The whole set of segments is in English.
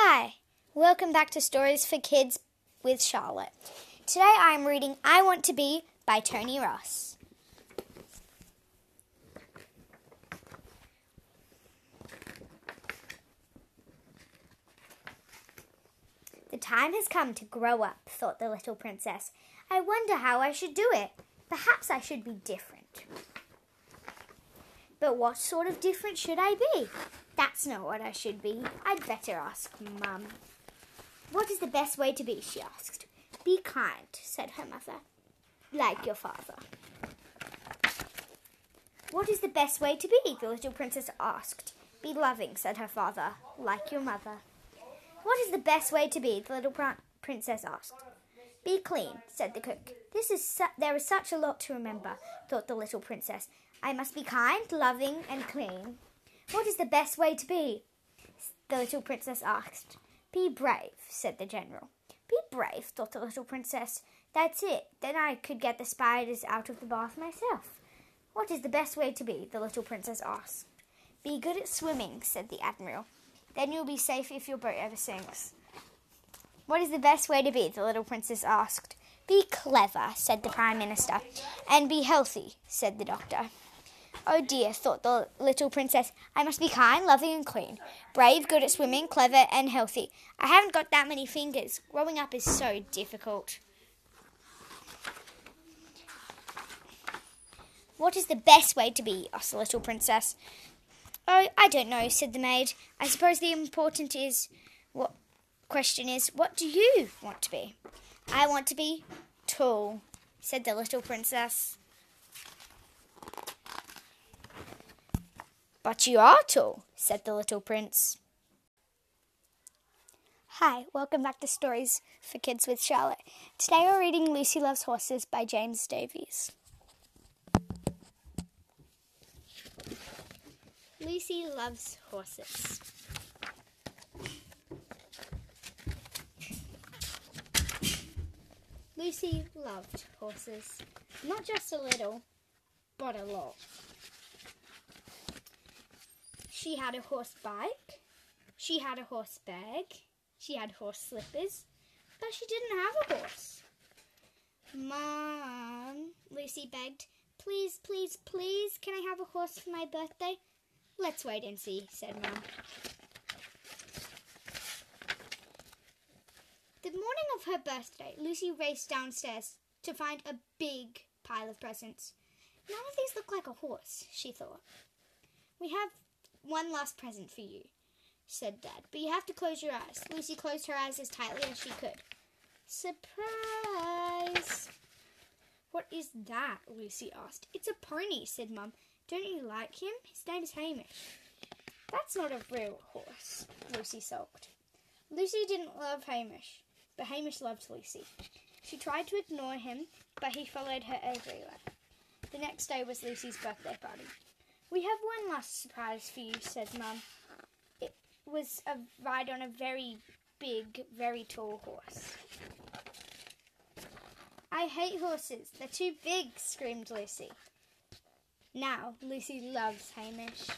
Hi, welcome back to Stories for Kids with Charlotte. Today I am reading I Want to Be by Tony Ross. The time has come to grow up, thought the little princess. I wonder how I should do it. Perhaps I should be different. But what sort of different should I be? That's not what I should be. I'd better ask Mum. What is the best way to be? she asked. Be kind, said her mother, like your father. What is the best way to be? the little princess asked. Be loving, said her father, like your mother. What is the best way to be? the little pr- princess asked. Be clean, said the cook. This is su- there is such a lot to remember, thought the little princess. I must be kind, loving, and clean. What is the best way to be? the little princess asked. Be brave, said the general. Be brave, thought the little princess. That's it. Then I could get the spiders out of the bath myself. What is the best way to be? the little princess asked. Be good at swimming, said the admiral. Then you'll be safe if your boat ever sinks. What is the best way to be? the little princess asked. Be clever, said the Prime Minister. And be healthy, said the doctor. Oh dear, thought the little princess. I must be kind, loving, and clean. Brave, good at swimming, clever, and healthy. I haven't got that many fingers. Growing up is so difficult. What is the best way to be? asked the little princess. Oh, I don't know, said the maid. I suppose the important is what question is, what do you want to be? I want to be tall, said the little princess. But you are tall, said the little prince. Hi, welcome back to Stories for Kids with Charlotte. Today we're reading Lucy Loves Horses by James Davies. Lucy loves horses. Lucy loved horses. Not just a little, but a lot. She had a horse bike, she had a horse bag, she had horse slippers, but she didn't have a horse. Mom, Lucy begged, please, please, please, can I have a horse for my birthday? Let's wait and see, said Mom. The morning of her birthday, Lucy raced downstairs to find a big pile of presents. None of these look like a horse, she thought. We have one last present for you, said Dad, but you have to close your eyes. Lucy closed her eyes as tightly as she could. Surprise! What is that? Lucy asked. It's a pony, said Mum. Don't you like him? His name is Hamish. That's not a real horse, Lucy sulked. Lucy didn't love Hamish, but Hamish loved Lucy. She tried to ignore him, but he followed her everywhere. The next day was Lucy's birthday party. We have one last surprise for you, said Mum. It was a ride on a very big, very tall horse. I hate horses. They're too big, screamed Lucy. Now, Lucy loves Hamish.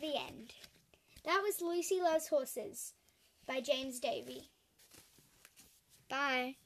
The end. That was Lucy Loves Horses by James Davy. Bye.